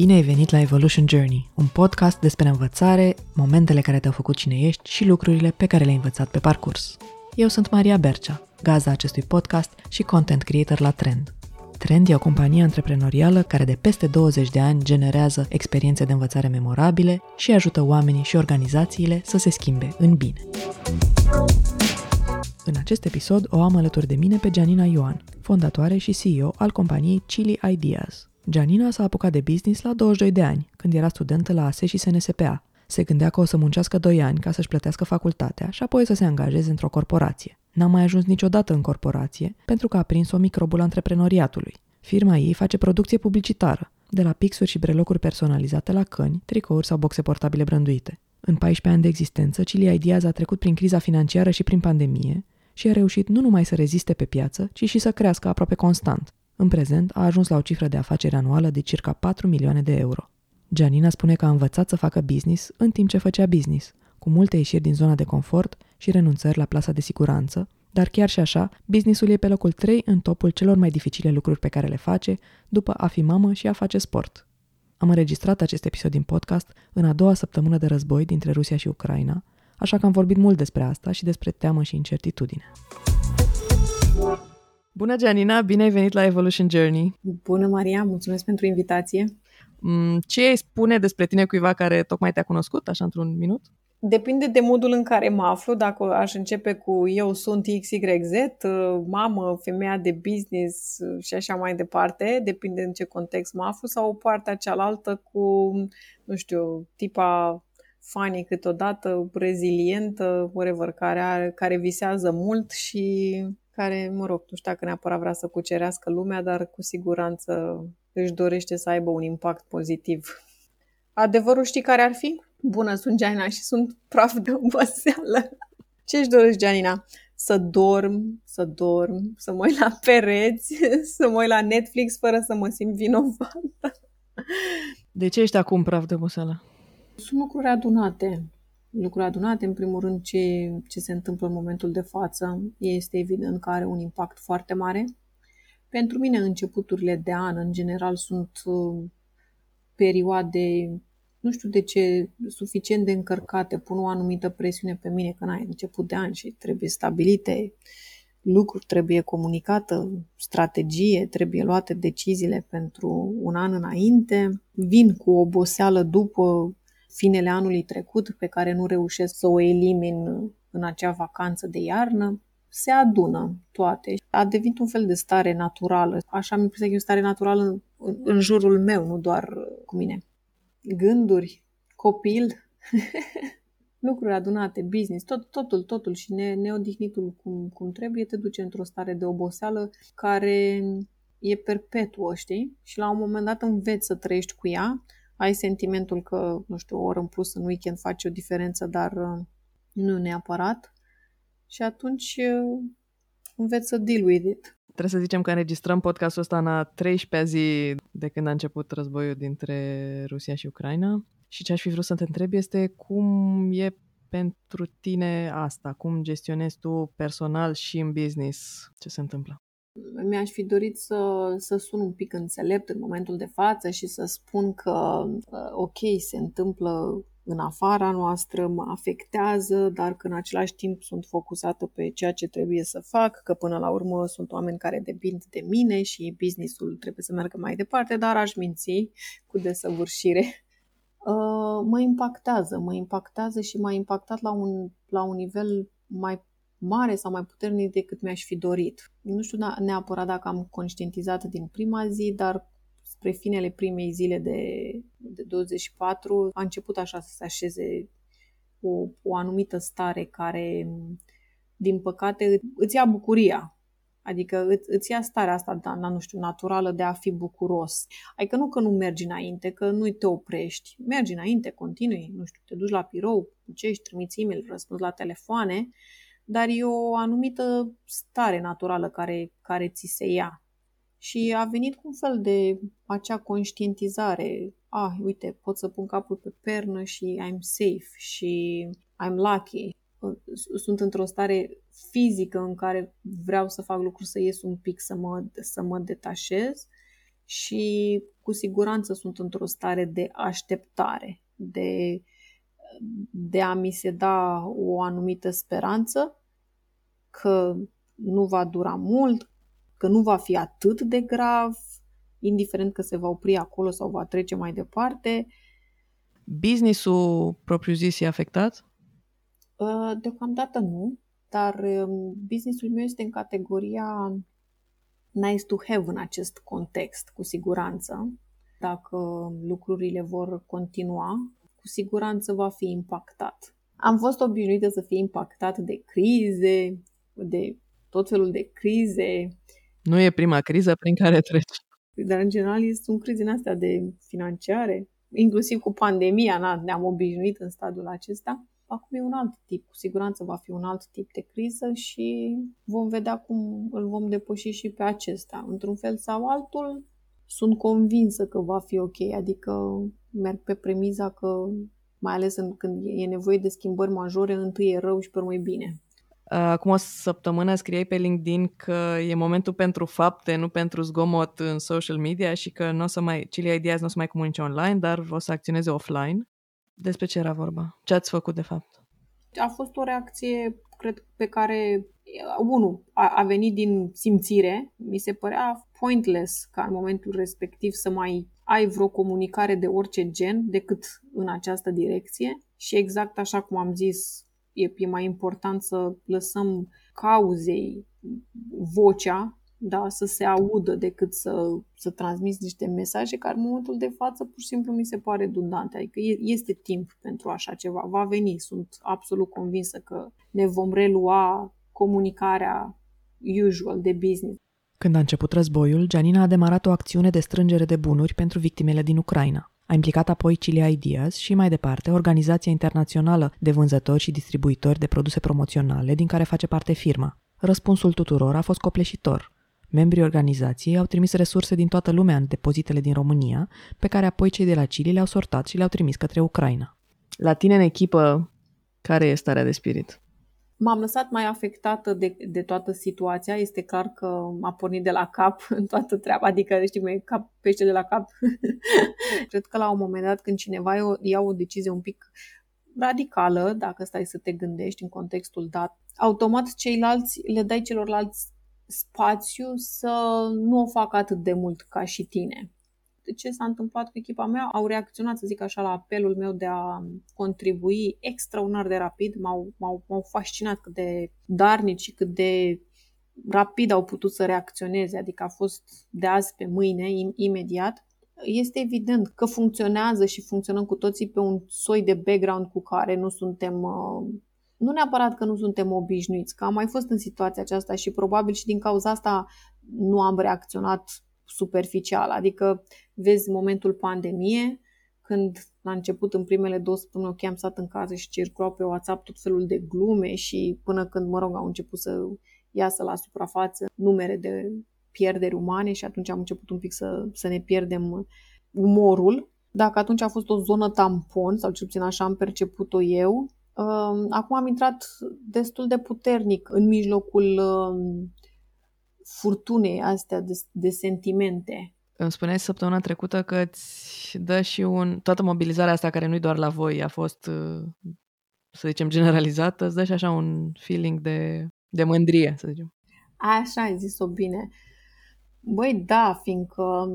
Bine ai venit la Evolution Journey, un podcast despre învățare, momentele care te-au făcut cine ești și lucrurile pe care le-ai învățat pe parcurs. Eu sunt Maria Bercea, gazda acestui podcast și content creator la Trend. Trend e o companie antreprenorială care de peste 20 de ani generează experiențe de învățare memorabile și ajută oamenii și organizațiile să se schimbe în bine. În acest episod o am alături de mine pe Gianina Ioan, fondatoare și CEO al companiei Chili Ideas. Gianina s-a apucat de business la 22 de ani, când era studentă la ASE și SNSPA. Se gândea că o să muncească 2 ani ca să-și plătească facultatea și apoi să se angajeze într-o corporație. N-a mai ajuns niciodată în corporație pentru că a prins o microbul antreprenoriatului. Firma ei face producție publicitară, de la pixuri și brelocuri personalizate la căni, tricouri sau boxe portabile brânduite. În 14 ani de existență, Chili Ideas a trecut prin criza financiară și prin pandemie și a reușit nu numai să reziste pe piață, ci și să crească aproape constant. În prezent, a ajuns la o cifră de afaceri anuală de circa 4 milioane de euro. Gianina spune că a învățat să facă business în timp ce făcea business, cu multe ieșiri din zona de confort și renunțări la plasa de siguranță, dar chiar și așa, businessul e pe locul 3 în topul celor mai dificile lucruri pe care le face, după a fi mamă și a face sport. Am înregistrat acest episod din podcast în a doua săptămână de război dintre Rusia și Ucraina, așa că am vorbit mult despre asta și despre teamă și incertitudine. Bună, Gianina! Bine ai venit la Evolution Journey! Bună, Maria! Mulțumesc pentru invitație! Mm, ce ai spune despre tine cuiva care tocmai te-a cunoscut, așa într-un minut? Depinde de modul în care mă aflu. Dacă aș începe cu eu sunt XYZ, mamă, femeia de business și așa mai departe, depinde în ce context mă aflu, sau partea cealaltă cu, nu știu, tipa funny câteodată, rezilientă, whatever, care, are, care visează mult și care, mă rog, nu știu dacă neapărat vrea să cucerească lumea, dar cu siguranță își dorește să aibă un impact pozitiv. Adevărul știi care ar fi? Bună, sunt Gianina și sunt praf de oboseală. Ce își dorești, Gianina? Să dorm, să dorm, să mă uit la pereți, să mă uit la Netflix fără să mă simt vinovată. De ce ești acum praf de oboseală? Sunt lucruri adunate. Lucruri adunate, în primul rând, ce, ce se întâmplă în momentul de față este evident că are un impact foarte mare. Pentru mine, începuturile de an, în general, sunt uh, perioade, nu știu de ce, suficient de încărcate, pun o anumită presiune pe mine că n-ai început de an și trebuie stabilite lucruri, trebuie comunicată strategie, trebuie luate deciziile pentru un an înainte. Vin cu oboseală după finele anului trecut pe care nu reușesc să o elimin în acea vacanță de iarnă, se adună toate. A devenit un fel de stare naturală. Așa mi se că e o stare naturală în, în jurul meu, nu doar cu mine. Gânduri, copil, lucruri adunate, business, tot, totul, totul și ne, neodihnitul cum, cum trebuie te duce într-o stare de oboseală care e perpetuă, știi? Și la un moment dat înveți să trăiești cu ea ai sentimentul că, nu știu, o oră în plus în weekend face o diferență, dar uh, nu neapărat. Și atunci uh, înveți să deal with it. Trebuie să zicem că înregistrăm podcastul ăsta în a 13-a zi de când a început războiul dintre Rusia și Ucraina. Și ce aș fi vrut să te întreb este cum e pentru tine asta? Cum gestionezi tu personal și în business? Ce se întâmplă? Mi-aș fi dorit să, să sun un pic înțelept în momentul de față și să spun că uh, ok, se întâmplă în afara noastră, mă afectează, dar că în același timp sunt focusată pe ceea ce trebuie să fac, că până la urmă sunt oameni care depind de mine și businessul trebuie să meargă mai departe, dar aș minți cu desăvârșire. Uh, mă impactează, mă impactează și m-a impactat la un, la un nivel mai mare sau mai puternic decât mi-aș fi dorit. Nu știu neapărat dacă am conștientizat din prima zi, dar spre finele primei zile de, de 24 a început așa să se așeze o, o anumită stare care, din păcate, îți ia bucuria. Adică îți, îți ia starea asta, da, nu știu, naturală de a fi bucuros. Adică nu că nu mergi înainte, că nu te oprești. Mergi înainte, continui, nu știu, te duci la birou, muncești, trimiți e-mail, răspunzi la telefoane, dar e o anumită stare naturală care, care ți se ia. Și a venit cu un fel de acea conștientizare. Ah, uite, pot să pun capul pe pernă și I'm safe și I'm lucky. Sunt într-o stare fizică în care vreau să fac lucruri să ies un pic, să mă, să mă detașez și cu cu siguranță sunt într-o stare de așteptare, de, de a mi se da o anumită speranță că nu va dura mult, că nu va fi atât de grav, indiferent că se va opri acolo sau va trece mai departe. Businessul propriu-zis e afectat? Uh, deocamdată nu, dar um, businessul meu este în categoria nice to have în acest context, cu siguranță. Dacă lucrurile vor continua, cu siguranță va fi impactat. Am fost obișnuită să fie impactat de crize, de tot felul de crize. Nu e prima criză prin care treci. Dar, în general, sunt crize în astea de financiare. Inclusiv cu pandemia ne-am obișnuit în stadiul acesta. Acum e un alt tip, cu siguranță va fi un alt tip de criză și vom vedea cum îl vom depăși și pe acesta. Într-un fel sau altul, sunt convinsă că va fi ok, adică merg pe premiza că, mai ales în, când e nevoie de schimbări majore, întâi e rău și pe urmă e bine. Acum o săptămână scriei pe LinkedIn că e momentul pentru fapte, nu pentru zgomot în social media și că nu o să mai, Chili Ideas nu o să mai comunice online, dar o să acționeze offline. Despre ce era vorba? Ce ați făcut de fapt? A fost o reacție, cred, pe care, unul, a, a venit din simțire. Mi se părea pointless ca în momentul respectiv să mai ai vreo comunicare de orice gen decât în această direcție. Și exact așa cum am zis, e, e mai important să lăsăm cauzei vocea da, să se audă decât să, să transmiți niște mesaje care în momentul de față pur și simplu mi se pare redundante. Adică este timp pentru așa ceva. Va veni. Sunt absolut convinsă că ne vom relua comunicarea usual de business. Când a început războiul, Janina a demarat o acțiune de strângere de bunuri pentru victimele din Ucraina. A implicat apoi Chile Ideas și mai departe Organizația Internațională de Vânzători și Distribuitori de Produse Promoționale, din care face parte firma. Răspunsul tuturor a fost copleșitor. Membrii organizației au trimis resurse din toată lumea în depozitele din România, pe care apoi cei de la Chile le-au sortat și le-au trimis către Ucraina. La tine în echipă, care e starea de spirit? M-am lăsat mai afectată de, de toată situația. Este clar că m-a pornit de la cap în toată treaba, adică, știi, mai cap pește de la cap. Cred că la un moment dat, când cineva ia o decizie un pic radicală, dacă stai să te gândești în contextul dat, automat ceilalți le dai celorlalți spațiu să nu o facă atât de mult ca și tine. De ce s-a întâmplat cu echipa mea? Au reacționat, să zic așa, la apelul meu de a contribui extraordinar de rapid. M-au, m-au, m-au fascinat cât de darnici și cât de rapid au putut să reacționeze, adică a fost de azi pe mâine, imediat. Este evident că funcționează și funcționăm cu toții pe un soi de background cu care nu suntem uh, nu neapărat că nu suntem obișnuiți, că am mai fost în situația aceasta și probabil și din cauza asta nu am reacționat superficial. Adică vezi momentul pandemie, când la început, în primele două săptămâni, ok, am stat în casă și circulau pe WhatsApp tot felul de glume și până când, mă rog, au început să iasă la suprafață numere de pierderi umane și atunci am început un pic să, să ne pierdem umorul. Dacă atunci a fost o zonă tampon, sau cel puțin așa am perceput-o eu, Acum am intrat destul de puternic în mijlocul um, furtunei astea de, de sentimente. Îmi spuneai săptămâna trecută că îți dă și un... Toată mobilizarea asta, care nu-i doar la voi, a fost, uh, să zicem, generalizată, îți dă și așa un feeling de, de mândrie, să zicem. Așa ai zis-o bine. Uh, Băi, da, fiindcă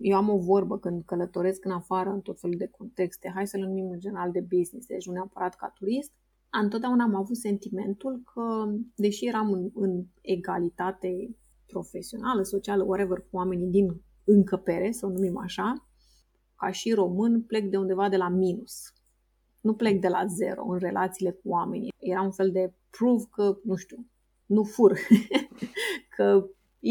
eu am o vorbă când călătoresc în afară, în tot felul de contexte, hai să-l numim în general de business, deci nu neapărat ca turist, întotdeauna am avut sentimentul că, deși eram în, în egalitate profesională, socială, whatever, cu oamenii din încăpere, să o numim așa, ca și român, plec de undeva de la minus. Nu plec de la zero în relațiile cu oamenii. Era un fel de proof că, nu știu, nu fur, că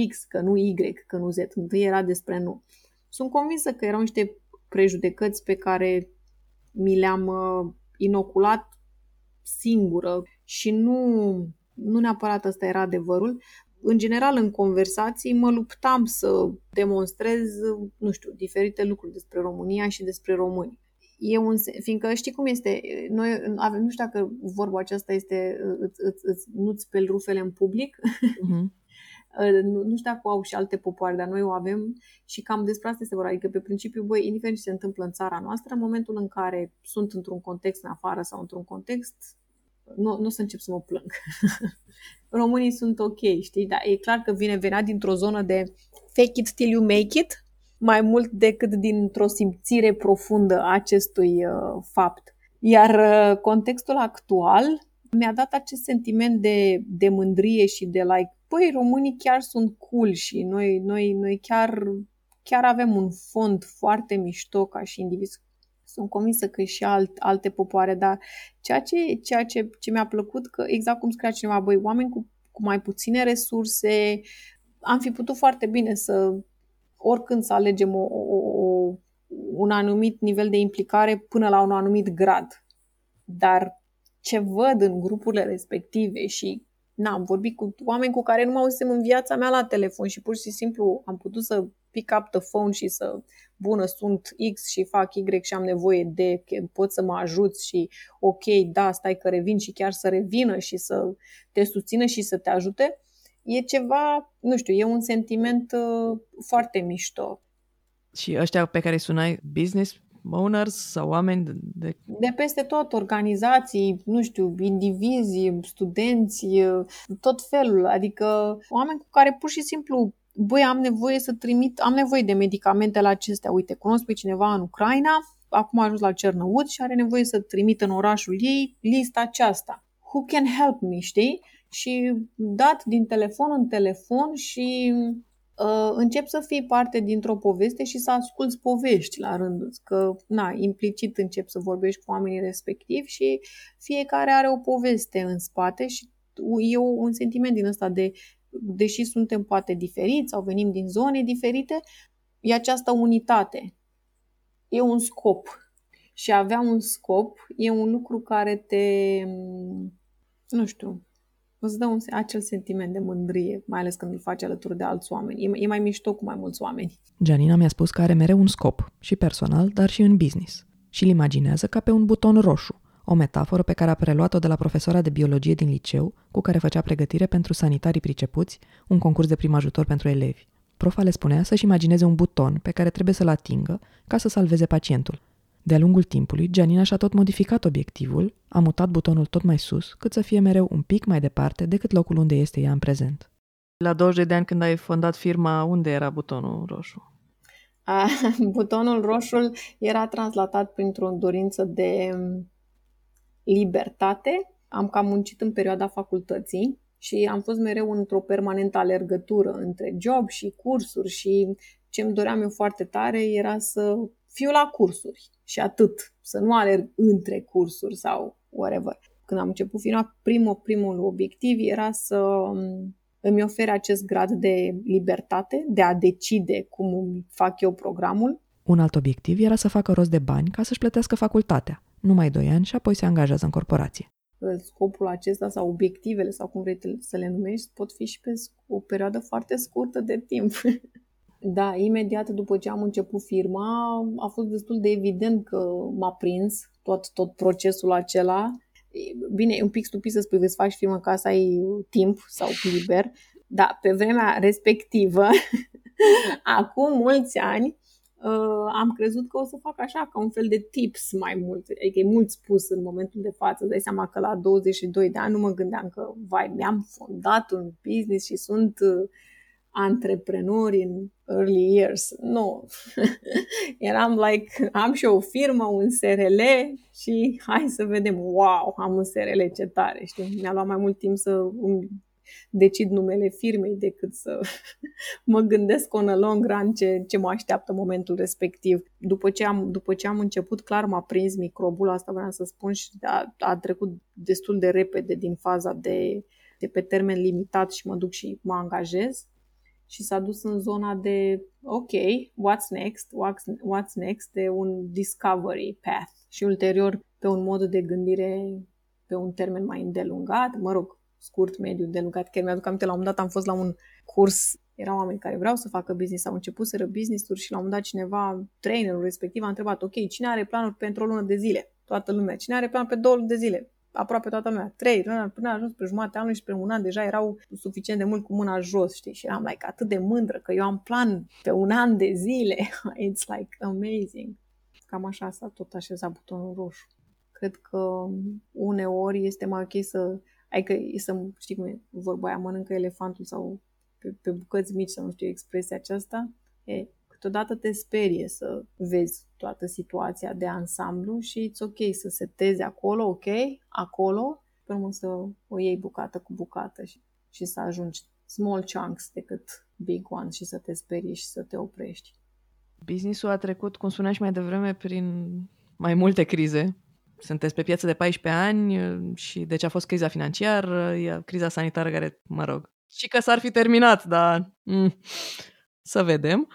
X, că nu Y, că nu Z. Întâi era despre nu. Sunt convinsă că erau niște prejudecăți pe care mi le-am uh, inoculat singură și nu, nu neapărat asta era adevărul. În general, în conversații, mă luptam să demonstrez, nu știu, diferite lucruri despre România și despre români. E un, fiindcă știi cum este, noi avem, nu știu dacă vorba aceasta este îți, îți, îți, nu-ți speli rufele în public, uh-huh. Uh, nu, nu știu dacă au și alte popoare, dar noi o avem și cam despre asta este vorba. Adică, pe principiu, băi, indiferent ce se întâmplă în țara noastră, în momentul în care sunt într-un context în afară sau într-un context, nu, nu o să încep să mă plâng. Românii sunt ok, știi? Dar e clar că vine venea dintr-o zonă de fake it till you make it, mai mult decât dintr-o simțire profundă a acestui uh, fapt. Iar uh, contextul actual mi-a dat acest sentiment de, de mândrie și de like, păi, românii chiar sunt cool și noi, noi, noi chiar, chiar avem un fond foarte mișto ca și indivizi. Sunt convinsă că și alt, alte popoare, dar ceea ce, ceea ce, ce mi-a plăcut, că exact cum scria cineva, băi, oameni cu, cu mai puține resurse, am fi putut foarte bine să oricând să alegem o, o, o, un anumit nivel de implicare până la un anumit grad. Dar ce văd în grupurile respective și na, am vorbit cu oameni cu care nu mă auzisem în viața mea la telefon și pur și simplu am putut să pick up the phone și să, bună, sunt X și fac Y și am nevoie de, pot să mă ajuți și ok, da, stai că revin și chiar să revină și să te susțină și să te ajute, e ceva, nu știu, e un sentiment uh, foarte mișto. Și ăștia pe care îi sunai business owners sau oameni de... De, de peste tot, organizații, nu știu, indivizi, studenți, uh, tot felul, adică oameni cu care pur și simplu băi, am nevoie să trimit, am nevoie de medicamentele acestea. Uite, cunosc pe cineva în Ucraina, acum a ajuns la Cernăuț și are nevoie să trimită în orașul ei lista aceasta. Who can help me, știi? și dat din telefon în telefon și uh, încep să fii parte dintr-o poveste și să asculți povești la rândul că, na, implicit încep să vorbești cu oamenii respectivi și fiecare are o poveste în spate și e un sentiment din ăsta de, deși suntem poate diferiți sau venim din zone diferite, e această unitate. E un scop. Și avea un scop e un lucru care te, nu știu, îți dă un, acel sentiment de mândrie, mai ales când îl faci alături de alți oameni. E, e mai mișto cu mai mulți oameni. Janina mi-a spus că are mereu un scop, și personal, dar și în business. Și îl imaginează ca pe un buton roșu, o metaforă pe care a preluat-o de la profesora de biologie din liceu, cu care făcea pregătire pentru sanitarii pricepuți, un concurs de prim ajutor pentru elevi. Profa le spunea să-și imagineze un buton pe care trebuie să-l atingă ca să salveze pacientul. De-a lungul timpului, Gianina și-a tot modificat obiectivul, a mutat butonul tot mai sus, cât să fie mereu un pic mai departe decât locul unde este ea în prezent. La 20 de ani când ai fondat firma, unde era butonul roșu? A, butonul roșu era translatat printr-o dorință de mm, libertate. Am cam muncit în perioada facultății și am fost mereu într-o permanentă alergătură între job și cursuri și ce îmi doream eu foarte tare era să fiu la cursuri și atât, să nu alerg între cursuri sau whatever. Când am început firma, primul, primul obiectiv era să um, îmi ofere acest grad de libertate, de a decide cum fac eu programul. Un alt obiectiv era să facă rost de bani ca să-și plătească facultatea, numai 2 ani și apoi se angajează în corporație. Scopul acesta sau obiectivele sau cum vrei să le numești pot fi și pe o perioadă foarte scurtă de timp. Da, imediat după ce am început firma, a fost destul de evident că m-a prins tot, tot procesul acela. Bine, e un pic stupid să spui că îți faci firmă ca să ai timp sau liber, dar pe vremea respectivă, acum mulți ani, uh, am crezut că o să fac așa, ca un fel de tips mai mult. Adică e mult spus în momentul de față. Îți dai seama că la 22 de ani nu mă gândeam că, vai, mi-am fondat un business și sunt uh, antreprenori în early years. Nu. Eram like, am și o firmă, un SRL și hai să vedem, wow, am un SRL, ce tare, știi? Mi-a luat mai mult timp să decid numele firmei decât să mă gândesc on a long run ce, ce mă așteaptă momentul respectiv. După ce am, după ce am început, clar m-a prins microbul, asta vreau să spun și a, a trecut destul de repede din faza de, de pe termen limitat și mă duc și mă angajez și s-a dus în zona de ok, what's next, what's, what's next, de un discovery path și ulterior pe un mod de gândire pe un termen mai îndelungat, mă rog, scurt, mediu, îndelungat. Chiar mi-aduc aminte, la un moment dat am fost la un curs, erau oameni care vreau să facă business, au început să business-uri și la un moment dat cineva, trainerul respectiv, a întrebat, ok, cine are planuri pentru o lună de zile? Toată lumea. Cine are planuri pe două luni de zile? Aproape toată lumea. Trei, până a ajuns pe jumătate anului și pe un an deja erau suficient de mult cu mâna jos, știi? Și eram like atât de mândră că eu am plan pe un an de zile. It's like amazing. Cam așa s-a tot așezat butonul roșu. Cred că uneori este mai ok să Adică e să, știi cum e vorba aia, mănâncă elefantul sau pe, pe bucăți mici, să nu știu expresia aceasta. E, câteodată te sperie să vezi toată situația de ansamblu și it's ok să setezi acolo, ok, acolo, pe urmă să o iei bucată cu bucată și, și să ajungi small chunks decât big ones și să te sperii și să te oprești. Businessul a trecut, cum spuneai și mai devreme, prin mai multe crize. Sunteți pe piață de 14 ani și deci a fost criza financiară, e criza sanitară care, mă rog, și că s-ar fi terminat, dar mm, să vedem.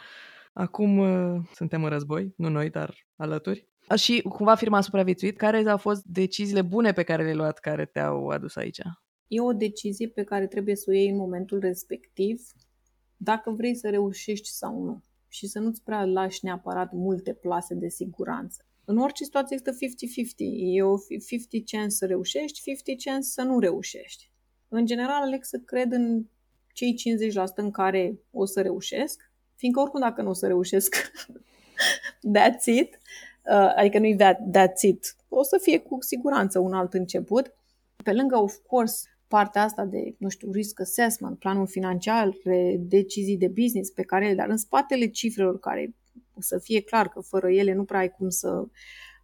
Acum uh, suntem în război, nu noi, dar alături. Și cumva firma a supraviețuit. Care au fost deciziile bune pe care le-ai luat care te-au adus aici? E o decizie pe care trebuie să o iei în momentul respectiv, dacă vrei să reușești sau nu. Și să nu-ți prea lași neapărat multe plase de siguranță. În orice situație există 50-50. E o 50 chance să reușești, 50 chance să nu reușești. În general, aleg să cred în cei 50% în care o să reușesc, fiindcă oricum dacă nu o să reușesc, that's it, uh, adică nu-i that, that's it, o să fie cu siguranță un alt început. Pe lângă, of course, partea asta de, nu știu, risk assessment, planul financiar, decizii de business pe care, dar în spatele cifrelor care să fie clar că fără ele nu prea ai cum să,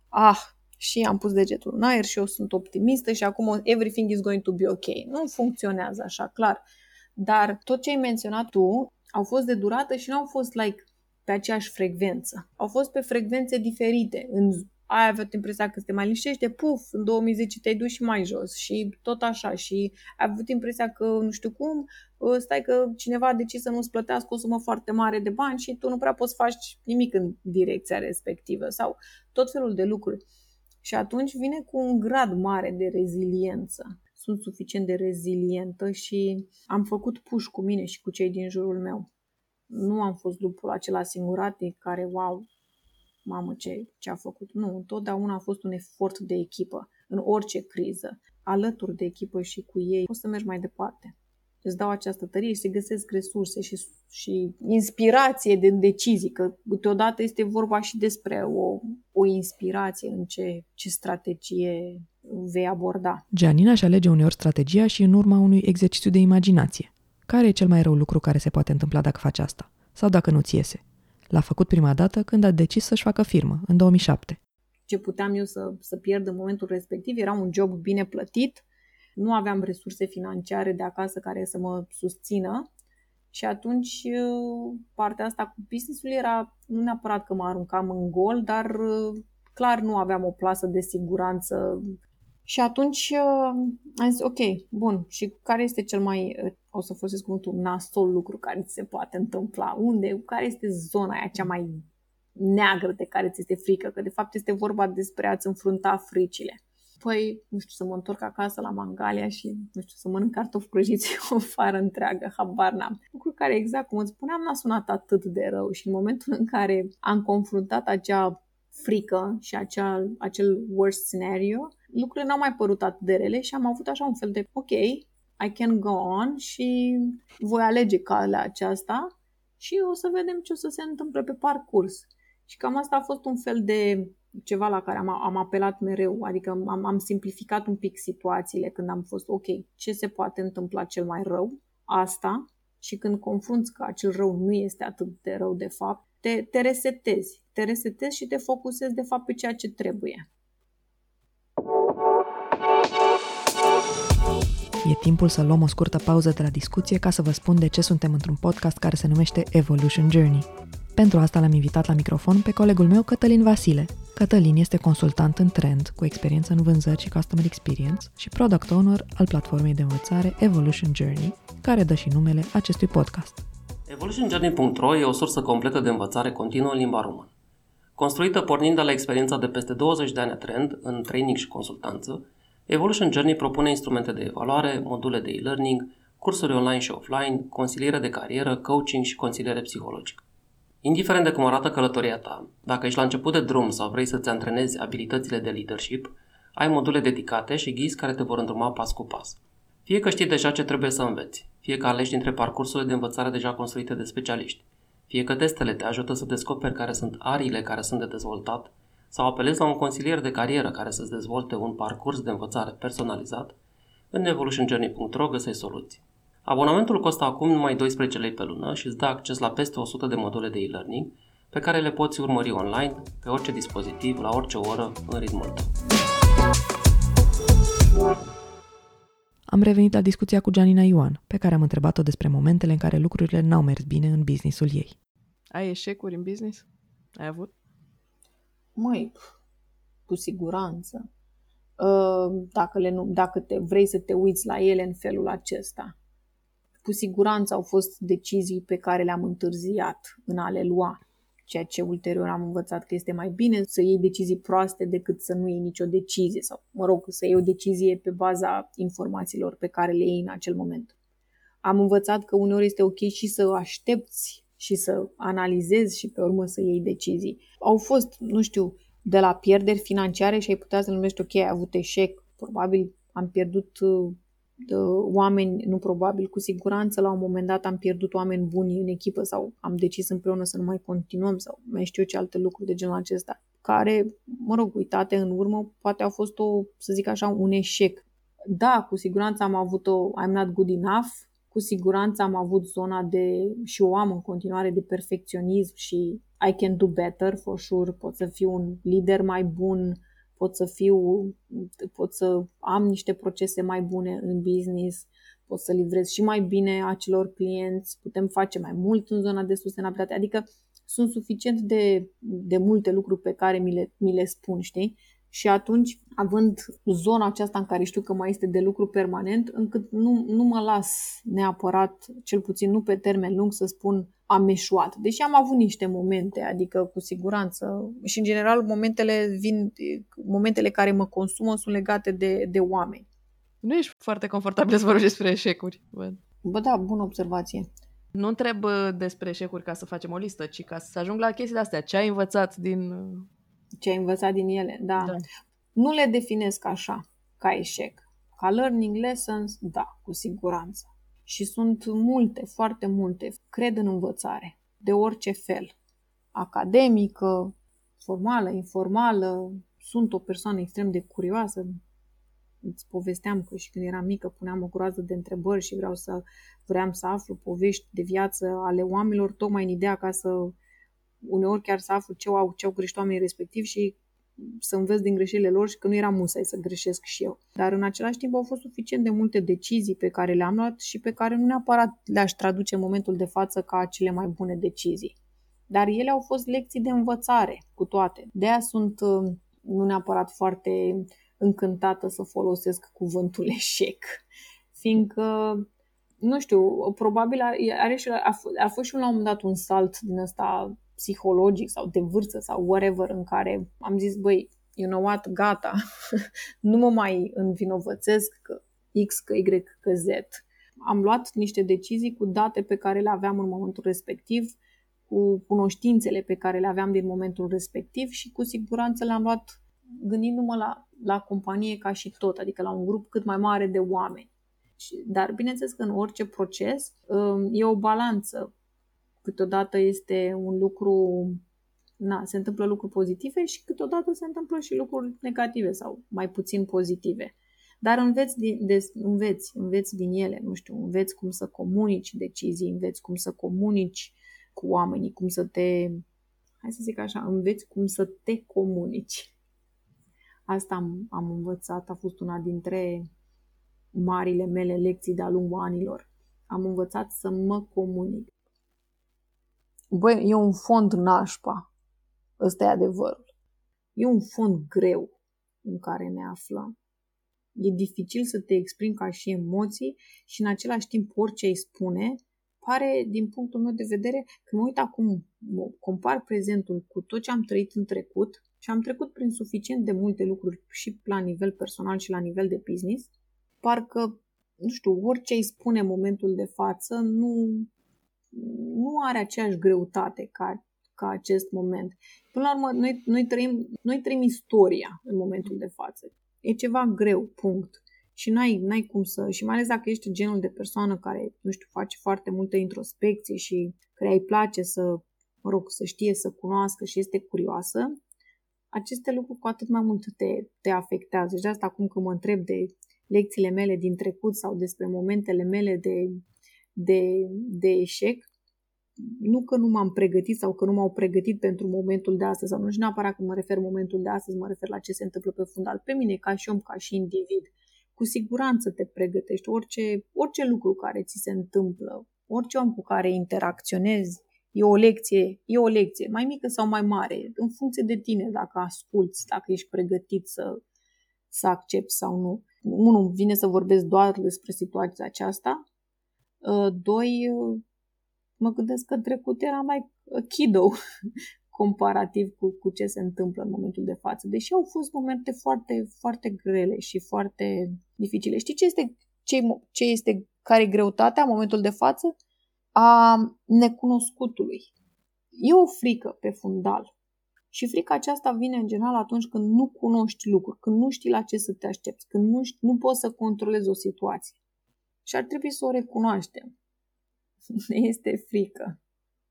ah, și am pus degetul în aer și eu sunt optimistă și acum everything is going to be ok. Nu funcționează așa, clar. Dar tot ce ai menționat tu au fost de durată și nu au fost like pe aceeași frecvență. Au fost pe frecvențe diferite. În ai avut impresia că te mai lișește, puf, în 2010 te-ai dus și mai jos și tot așa și ai avut impresia că nu știu cum, ă, stai că cineva a decis să nu-ți plătească o sumă foarte mare de bani și tu nu prea poți faci nimic în direcția respectivă sau tot felul de lucruri. Și atunci vine cu un grad mare de reziliență. Sunt suficient de rezilientă și am făcut puș cu mine și cu cei din jurul meu. Nu am fost lupul acela singuratic care, wow, mamă, ce, ce a făcut. Nu, întotdeauna a fost un efort de echipă, în orice criză. Alături de echipă și cu ei, poți să mergi mai departe. Îți dau această tărie și se găsesc resurse și, și inspirație de decizii, că câteodată este vorba și despre o, o inspirație în ce, ce strategie vei aborda. Gianina își alege uneori strategia și în urma unui exercițiu de imaginație. Care e cel mai rău lucru care se poate întâmpla dacă faci asta? Sau dacă nu-ți iese? L-a făcut prima dată când a decis să-și facă firmă, în 2007. Ce puteam eu să, să pierd în momentul respectiv era un job bine plătit, nu aveam resurse financiare de acasă care să mă susțină și atunci partea asta cu business-ul era nu neapărat că mă aruncam în gol, dar clar nu aveam o plasă de siguranță și atunci uh, am zis, ok, bun, și care este cel mai, uh, o să folosesc cuvântul, nasol lucru care ți se poate întâmpla? Unde? Care este zona aia cea mai neagră de care ți este frică? Că de fapt este vorba despre a-ți înfrunta fricile. Păi, nu știu, să mă întorc acasă la Mangalia și, nu știu, să mănânc cartofi prăjiți o fară întreagă, habar n-am. Lucru care, exact cum îți spuneam, n-a sunat atât de rău și în momentul în care am confruntat acea frică și acea, acel worst scenario, lucrurile n-au mai părut atât de rele și am avut așa un fel de ok, I can go on și voi alege calea aceasta și o să vedem ce o să se întâmple pe parcurs. Și cam asta a fost un fel de ceva la care am, am apelat mereu, adică am, am simplificat un pic situațiile când am fost ok, ce se poate întâmpla cel mai rău, asta, și când confrunți că acel rău nu este atât de rău de fapt, te, te resetezi, te resetezi și te focusezi de fapt pe ceea ce trebuie. E timpul să luăm o scurtă pauză de la discuție ca să vă spun de ce suntem într-un podcast care se numește Evolution Journey. Pentru asta l-am invitat la microfon pe colegul meu Cătălin Vasile. Cătălin este consultant în trend, cu experiență în vânzări și customer experience și product owner al platformei de învățare Evolution Journey, care dă și numele acestui podcast. EvolutionJourney.ro e o sursă completă de învățare continuă în limba română. Construită pornind de la experiența de peste 20 de ani a trend în training și consultanță, Evolution Journey propune instrumente de evaluare, module de e-learning, cursuri online și offline, consiliere de carieră, coaching și consiliere psihologică. Indiferent de cum arată călătoria ta, dacă ești la început de drum sau vrei să-ți antrenezi abilitățile de leadership, Ai module dedicate și ghizi care te vor îndruma pas cu pas. Fie că știi deja ce trebuie să înveți, fie că alegi dintre parcursurile de învățare deja construite de specialiști, fie că testele te ajută să descoperi care sunt ariile care sunt de dezvoltat, sau apelezi la un consilier de carieră care să-ți dezvolte un parcurs de învățare personalizat, în evolutionjourney.ro găsești soluții. Abonamentul costă acum numai 12 lei pe lună și îți dă acces la peste 100 de module de e-learning pe care le poți urmări online, pe orice dispozitiv, la orice oră, în ritmul tău. Am revenit la discuția cu Gianina Ioan, pe care am întrebat-o despre momentele în care lucrurile n-au mers bine în businessul ei. Ai eșecuri în business? Ai avut? Măi, cu siguranță. Ă, dacă, le, dacă te, vrei să te uiți la ele în felul acesta. Cu siguranță au fost decizii pe care le-am întârziat în a le lua ceea ce ulterior am învățat că este mai bine să iei decizii proaste decât să nu iei nicio decizie sau, mă rog, să iei o decizie pe baza informațiilor pe care le iei în acel moment. Am învățat că uneori este ok și să aștepți și să analizezi și pe urmă să iei decizii. Au fost, nu știu, de la pierderi financiare și ai putea să numești ok, ai avut eșec, probabil am pierdut uh, oameni, nu probabil, cu siguranță la un moment dat am pierdut oameni buni în echipă sau am decis împreună să nu mai continuăm sau mai știu eu ce alte lucruri de genul acesta, care, mă rog, uitate în urmă, poate au fost o, să zic așa, un eșec. Da, cu siguranță am avut o I'm not good enough, cu siguranță am avut zona de, și o am în continuare, de perfecționism și I can do better, for sure, pot să fiu un lider mai bun, pot să fiu, pot să am niște procese mai bune în business, pot să livrez și mai bine acelor clienți, putem face mai mult în zona de sustenabilitate, adică sunt suficient de, de multe lucruri pe care mi le, mi le spun, știi? Și atunci, având zona aceasta în care știu că mai este de lucru permanent, încât nu, nu mă las neapărat, cel puțin nu pe termen lung, să spun am eșuat. Deși am avut niște momente, adică cu siguranță. Și în general momentele vin, momentele care mă consumă sunt legate de, de oameni. Nu ești foarte confortabil să vorbești despre eșecuri. Bă. Bă, da, bună observație. Nu întreb despre eșecuri ca să facem o listă, ci ca să ajung la chestiile astea. Ce ai învățat din... Ce ai învățat din ele, da. da. Nu le definesc așa, ca eșec. Ca learning lessons, da, cu siguranță. Și sunt multe, foarte multe. Cred în învățare, de orice fel. Academică, formală, informală. Sunt o persoană extrem de curioasă. Îți povesteam că și când eram mică puneam o groază de întrebări și vreau să, vreau să aflu povești de viață ale oamenilor, tocmai în ideea ca să uneori chiar să aflu ce au, ce au greșit oamenii respectiv și să învăț din greșelile lor și că nu era musai să greșesc și eu. Dar în același timp au fost suficient de multe decizii pe care le-am luat și pe care nu neapărat le-aș traduce în momentul de față ca cele mai bune decizii. Dar ele au fost lecții de învățare cu toate. De aia sunt uh, nu neapărat foarte încântată să folosesc cuvântul eșec, fiindcă nu știu, probabil are și, a, a fost și la un moment dat un salt din ăsta psihologic sau de vârstă sau whatever în care am zis, băi, you know what, gata, nu mă mai învinovățesc că X, că Y, că Z. Am luat niște decizii cu date pe care le aveam în momentul respectiv, cu cunoștințele pe care le aveam din momentul respectiv și cu siguranță le-am luat gândindu-mă la, la companie ca și tot, adică la un grup cât mai mare de oameni. Dar bineînțeles că în orice proces um, e o balanță câteodată este un lucru, na, se întâmplă lucruri pozitive și câteodată se întâmplă și lucruri negative sau mai puțin pozitive. Dar înveți din, de, înveți, înveți din ele, nu știu, înveți cum să comunici decizii, înveți cum să comunici cu oamenii, cum să te, hai să zic așa, înveți cum să te comunici. Asta am, am învățat, a fost una dintre marile mele lecții de-a lungul anilor. Am învățat să mă comunic. Băi, e un fond nașpa. Ăsta e adevărul. E un fond greu în care ne aflăm. E dificil să te exprimi ca și emoții și în același timp orice îi spune pare, din punctul meu de vedere, că mă uit acum, compar prezentul cu tot ce am trăit în trecut și am trecut prin suficient de multe lucruri și la nivel personal și la nivel de business, parcă, nu știu, orice îi spune în momentul de față nu, nu are aceeași greutate ca, ca acest moment. Până la urmă, noi, noi, trăim, noi trăim istoria în momentul de față. E ceva greu, punct. Și n-ai, n-ai cum să... Și mai ales dacă ești genul de persoană care, nu știu, face foarte multă introspecție și care îi place să, mă rog, să știe, să cunoască și este curioasă, aceste lucruri cu atât mai mult te, te afectează. Și de asta acum când mă întreb de lecțiile mele din trecut sau despre momentele mele de, de, de eșec, nu că nu m-am pregătit sau că nu m-au pregătit pentru momentul de astăzi, sau nu și neapărat că mă refer momentul de astăzi, mă refer la ce se întâmplă pe fundal. Pe mine, ca și om, ca și individ, cu siguranță te pregătești. Orice, orice lucru care ți se întâmplă, orice om cu care interacționezi, e o lecție, e o lecție, mai mică sau mai mare, în funcție de tine, dacă asculți, dacă ești pregătit să, să accepti sau nu. Unu, vine să vorbesc doar despre situația aceasta. Uh, doi, uh, mă gândesc că trecut era mai kiddo comparativ cu, cu ce se întâmplă în momentul de față. Deși au fost momente foarte, foarte grele și foarte dificile. Știi ce este, ce, ce este care e greutatea în momentul de față? A necunoscutului. E o frică pe fundal. Și frica aceasta vine în general atunci când nu cunoști lucruri, când nu știi la ce să te aștepți, când nu, știi, nu poți să controlezi o situație. Și ar trebui să o recunoaștem. Ne este frică.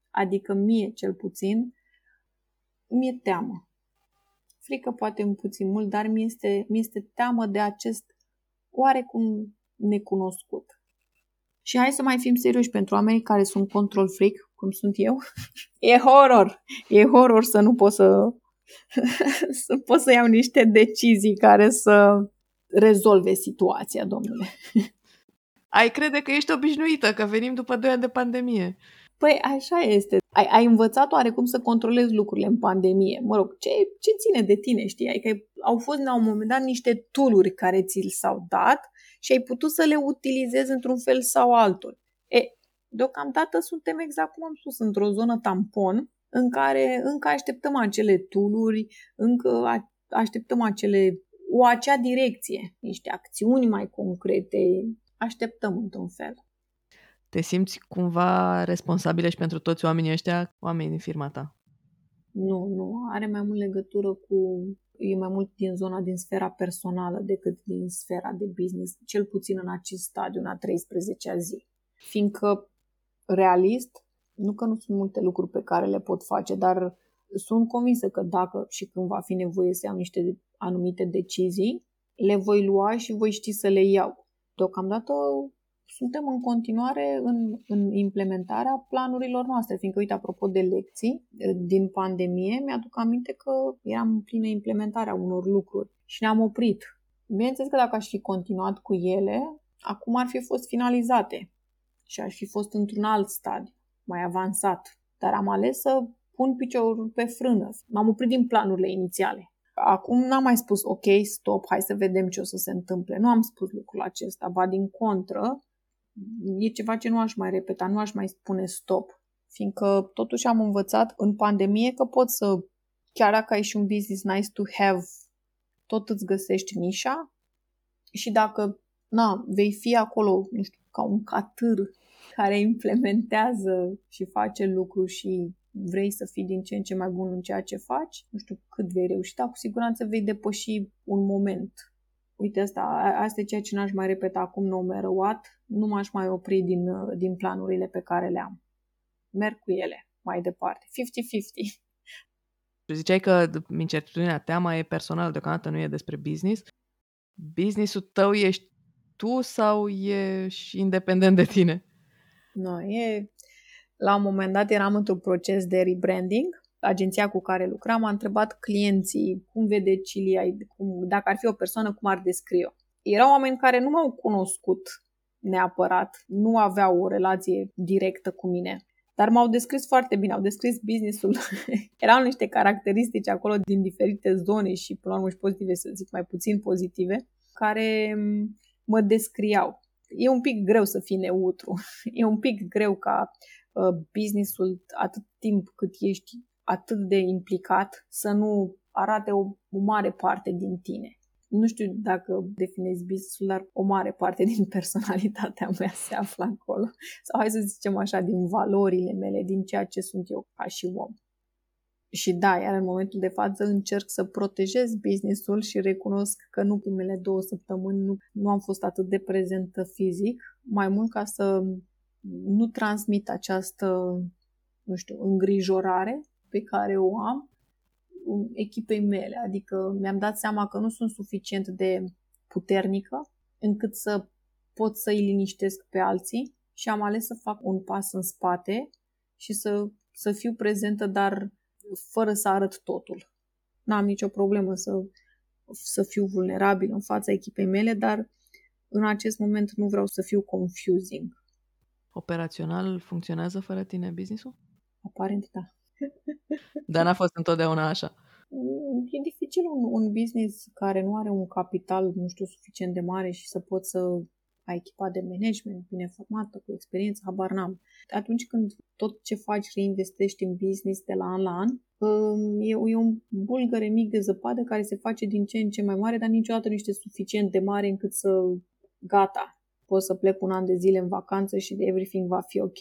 Adică mie, cel puțin, mi-e teamă. Frică poate un puțin mult, dar mi este, mi este teamă de acest oarecum necunoscut. Și hai să mai fim serioși pentru oamenii care sunt control freak, cum sunt eu. E horror! E horror să nu pot să, să pot să iau niște decizii care să rezolve situația, domnule. Ai crede că ești obișnuită, că venim după 2 ani de pandemie. Păi așa este. Ai, ai învățat oarecum să controlezi lucrurile în pandemie. Mă rog, ce, ce ține de tine, știi? Adică au fost la un moment dat niște tooluri care ți s-au dat și ai putut să le utilizezi într-un fel sau altul. E, deocamdată suntem exact cum am spus, într-o zonă tampon în care încă așteptăm acele tooluri, încă așteptăm acele, o acea direcție, niște acțiuni mai concrete, așteptăm într-un fel. Te simți cumva responsabilă și pentru toți oamenii ăștia, oamenii din firma ta? Nu, nu. Are mai mult legătură cu... E mai mult din zona, din sfera personală decât din sfera de business, cel puțin în acest stadiu, în a 13-a zi. Fiindcă, realist, nu că nu sunt multe lucruri pe care le pot face, dar sunt convinsă că dacă și când va fi nevoie să iau niște anumite decizii, le voi lua și voi ști să le iau. Deocamdată suntem în continuare în, în implementarea planurilor noastre, fiindcă, uite, apropo de lecții din pandemie, mi-aduc aminte că eram în plină implementare a unor lucruri și ne-am oprit. Bineînțeles că dacă aș fi continuat cu ele, acum ar fi fost finalizate și aș fi fost într-un alt stadiu, mai avansat. Dar am ales să pun piciorul pe frână. M-am oprit din planurile inițiale. Acum n-am mai spus, ok, stop, hai să vedem ce o să se întâmple. Nu am spus lucrul acesta, ba din contră, e ceva ce nu aș mai repeta, nu aș mai spune stop. Fiindcă totuși am învățat în pandemie că poți să, chiar dacă ai și un business nice to have, tot îți găsești nișa și dacă na, vei fi acolo, nu știu, ca un catâr care implementează și face lucruri și vrei să fii din ce în ce mai bun în ceea ce faci, nu știu cât vei reuși, dar cu siguranță vei depăși un moment uite asta, asta e ceea ce n-aș mai repeta acum no matter what, nu m-aș mai opri din, din planurile pe care le am. Merg cu ele mai departe. 50-50. Ziceai că incertitudinea, teama e personală, deocamdată nu e despre business. Businessul tău ești tu sau ești independent de tine? Nu, e... La un moment dat eram într-un proces de rebranding agenția cu care lucram a întrebat clienții cum vede Cilia, cum, dacă ar fi o persoană, cum ar descrie-o. Erau oameni care nu m-au cunoscut neapărat, nu aveau o relație directă cu mine, dar m-au descris foarte bine, au descris businessul. Erau niște caracteristici acolo din diferite zone și, până la urmă, și pozitive, să zic, mai puțin pozitive, care mă descriau. E un pic greu să fii neutru. E un pic greu ca uh, businessul, atât timp cât ești atât de implicat să nu arate o, o mare parte din tine. Nu știu dacă definezi business dar o mare parte din personalitatea mea se află acolo. Sau hai să zicem așa, din valorile mele, din ceea ce sunt eu ca și om. Și da, iar în momentul de față încerc să protejez businessul și recunosc că nu primele două săptămâni nu, nu am fost atât de prezentă fizic, mai mult ca să nu transmit această, nu știu, îngrijorare pe care o am echipei mele. Adică mi-am dat seama că nu sunt suficient de puternică încât să pot să îi liniștesc pe alții și am ales să fac un pas în spate și să, să fiu prezentă, dar fără să arăt totul. N-am nicio problemă să, să fiu vulnerabil în fața echipei mele, dar în acest moment nu vreau să fiu confusing. Operațional funcționează fără tine businessul? Aparent da. Dar n-a fost întotdeauna așa. E dificil un, un business care nu are un capital, nu știu, suficient de mare și să poți să ai echipa de management bine formată, cu experiență, habar n-am. Atunci când tot ce faci reinvestești în business de la an la an, um, e, e un bulgăre mic de zăpadă care se face din ce în ce mai mare, dar niciodată nu este suficient de mare încât să gata, pot să plec un an de zile în vacanță și everything va fi ok.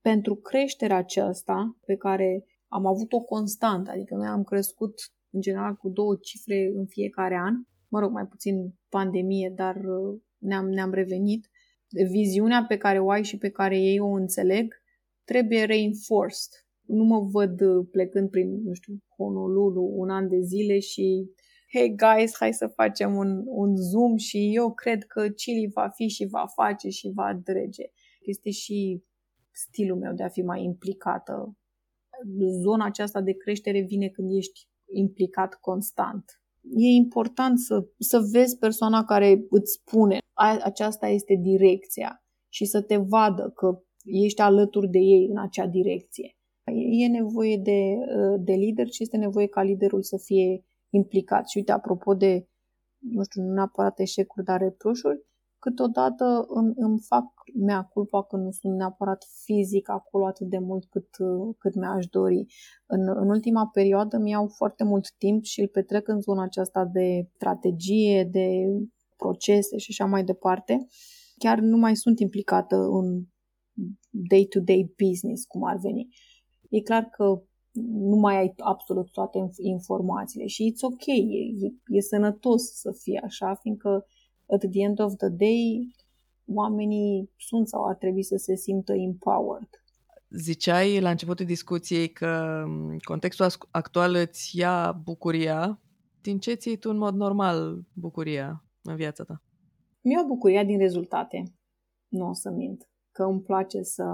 Pentru creșterea aceasta pe care am avut o constantă, adică noi am crescut în general cu două cifre în fiecare an, mă rog, mai puțin pandemie, dar uh, ne-am, ne-am revenit. Viziunea pe care o ai și pe care ei o înțeleg trebuie reinforced. Nu mă văd uh, plecând prin, nu știu, Honolulu un an de zile și hey guys, hai să facem un, un zoom și eu cred că Chili va fi și va face și va drege. Este și stilul meu de a fi mai implicată. Zona aceasta de creștere vine când ești implicat constant. E important să, să vezi persoana care îți spune aceasta este direcția și să te vadă că ești alături de ei în acea direcție. E nevoie de, de lider și este nevoie ca liderul să fie implicat. Și uite, apropo de, nu știu, nu neapărat eșecuri, dar reproșuri, câteodată îmi, îmi fac mea culpa că nu sunt neapărat fizic acolo atât de mult cât, cât mi-aș dori. În, în ultima perioadă mi-au foarte mult timp și îl petrec în zona aceasta de strategie, de procese și așa mai departe. Chiar nu mai sunt implicată în day-to-day business, cum ar veni. E clar că nu mai ai absolut toate informațiile și it's ok, e, e, e sănătos să fie așa, fiindcă at the end of the day oamenii sunt sau ar trebui să se simtă empowered. Ziceai la începutul discuției că contextul actual îți ia bucuria. Din ce ții tu în mod normal bucuria în viața ta? Mi-o bucuria din rezultate. Nu o să mint. Că îmi place să,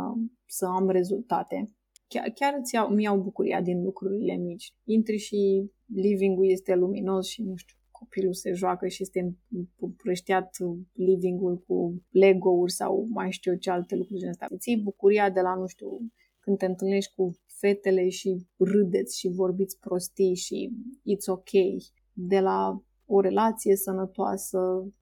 să am rezultate. Chiar, chiar îți iau, mi-au bucuria din lucrurile mici. Intri și living-ul este luminos și nu știu, copilul se joacă și este împrășteat living-ul cu Lego-uri sau mai știu eu ce alte lucruri din astea. Îți iei bucuria de la, nu știu, când te întâlnești cu fetele și râdeți și vorbiți prostii și it's ok. De la o relație sănătoasă,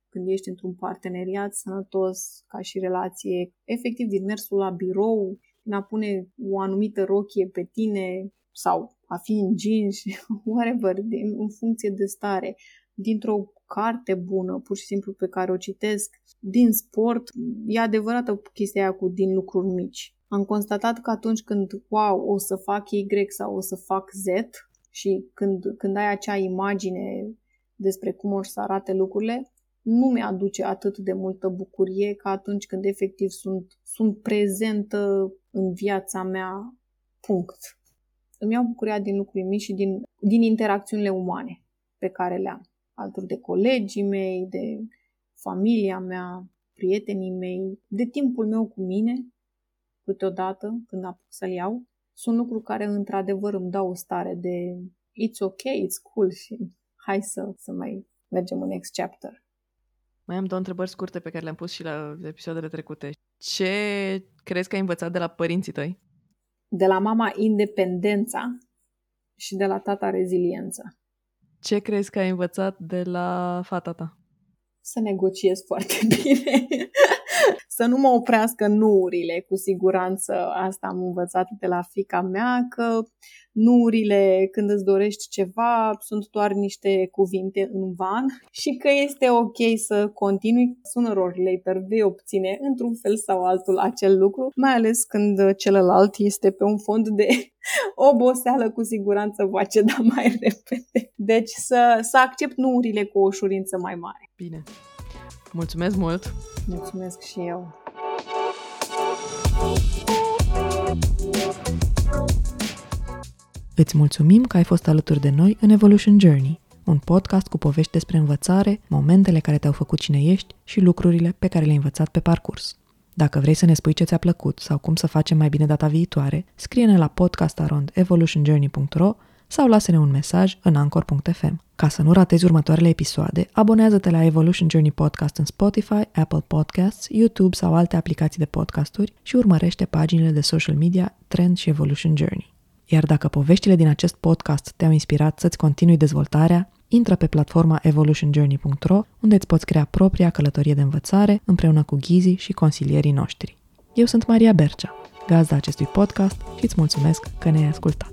când ești într-un parteneriat sănătos, ca și relație, efectiv din mersul la birou, din a pune o anumită rochie pe tine sau a fi în jeans, whatever, în funcție de stare, dintr-o carte bună, pur și simplu pe care o citesc, din sport, e adevărată chestia aia cu din lucruri mici. Am constatat că atunci când, wow, o să fac Y sau o să fac Z și când, când ai acea imagine despre cum or să arate lucrurile, nu mi-aduce atât de multă bucurie ca atunci când efectiv sunt, sunt prezentă în viața mea, punct. Îmi iau bucuria din lucruri mici și din, din interacțiunile umane pe care le am alături de colegii mei, de familia mea, prietenii mei, de timpul meu cu mine, câteodată, când apuc să-l iau, sunt lucruri care într-adevăr îmi dau o stare de it's ok, it's cool și hai să, să mai mergem în next chapter. Mai am două întrebări scurte pe care le-am pus și la episoadele trecute. Ce crezi că ai învățat de la părinții tăi? De la mama independența și de la tata reziliența. Ce crezi că ai învățat de la fata ta? Să negociez foarte bine. Să nu mă oprească nuurile, cu siguranță asta am învățat de la fica mea, că nuurile când îți dorești ceva sunt doar niște cuvinte în van și că este ok să continui sooner or later vei obține într-un fel sau altul acel lucru, mai ales când celălalt este pe un fond de oboseală, cu siguranță va ceda mai repede. Deci să, să accept nuurile cu o ușurință mai mare. Bine. Mulțumesc mult! Mulțumesc și eu! Îți mulțumim că ai fost alături de noi în Evolution Journey, un podcast cu povești despre învățare, momentele care te-au făcut cine ești și lucrurile pe care le-ai învățat pe parcurs. Dacă vrei să ne spui ce ți-a plăcut sau cum să facem mai bine data viitoare, scrie-ne la podcastarondevolutionjourney.ro sau lasă-ne un mesaj în anchor.fm. Ca să nu ratezi următoarele episoade, abonează-te la Evolution Journey Podcast în Spotify, Apple Podcasts, YouTube sau alte aplicații de podcasturi și urmărește paginile de social media Trend și Evolution Journey. Iar dacă poveștile din acest podcast te-au inspirat să-ți continui dezvoltarea, intră pe platforma evolutionjourney.ro unde îți poți crea propria călătorie de învățare împreună cu ghizii și consilierii noștri. Eu sunt Maria Bercea, gazda acestui podcast și îți mulțumesc că ne-ai ascultat.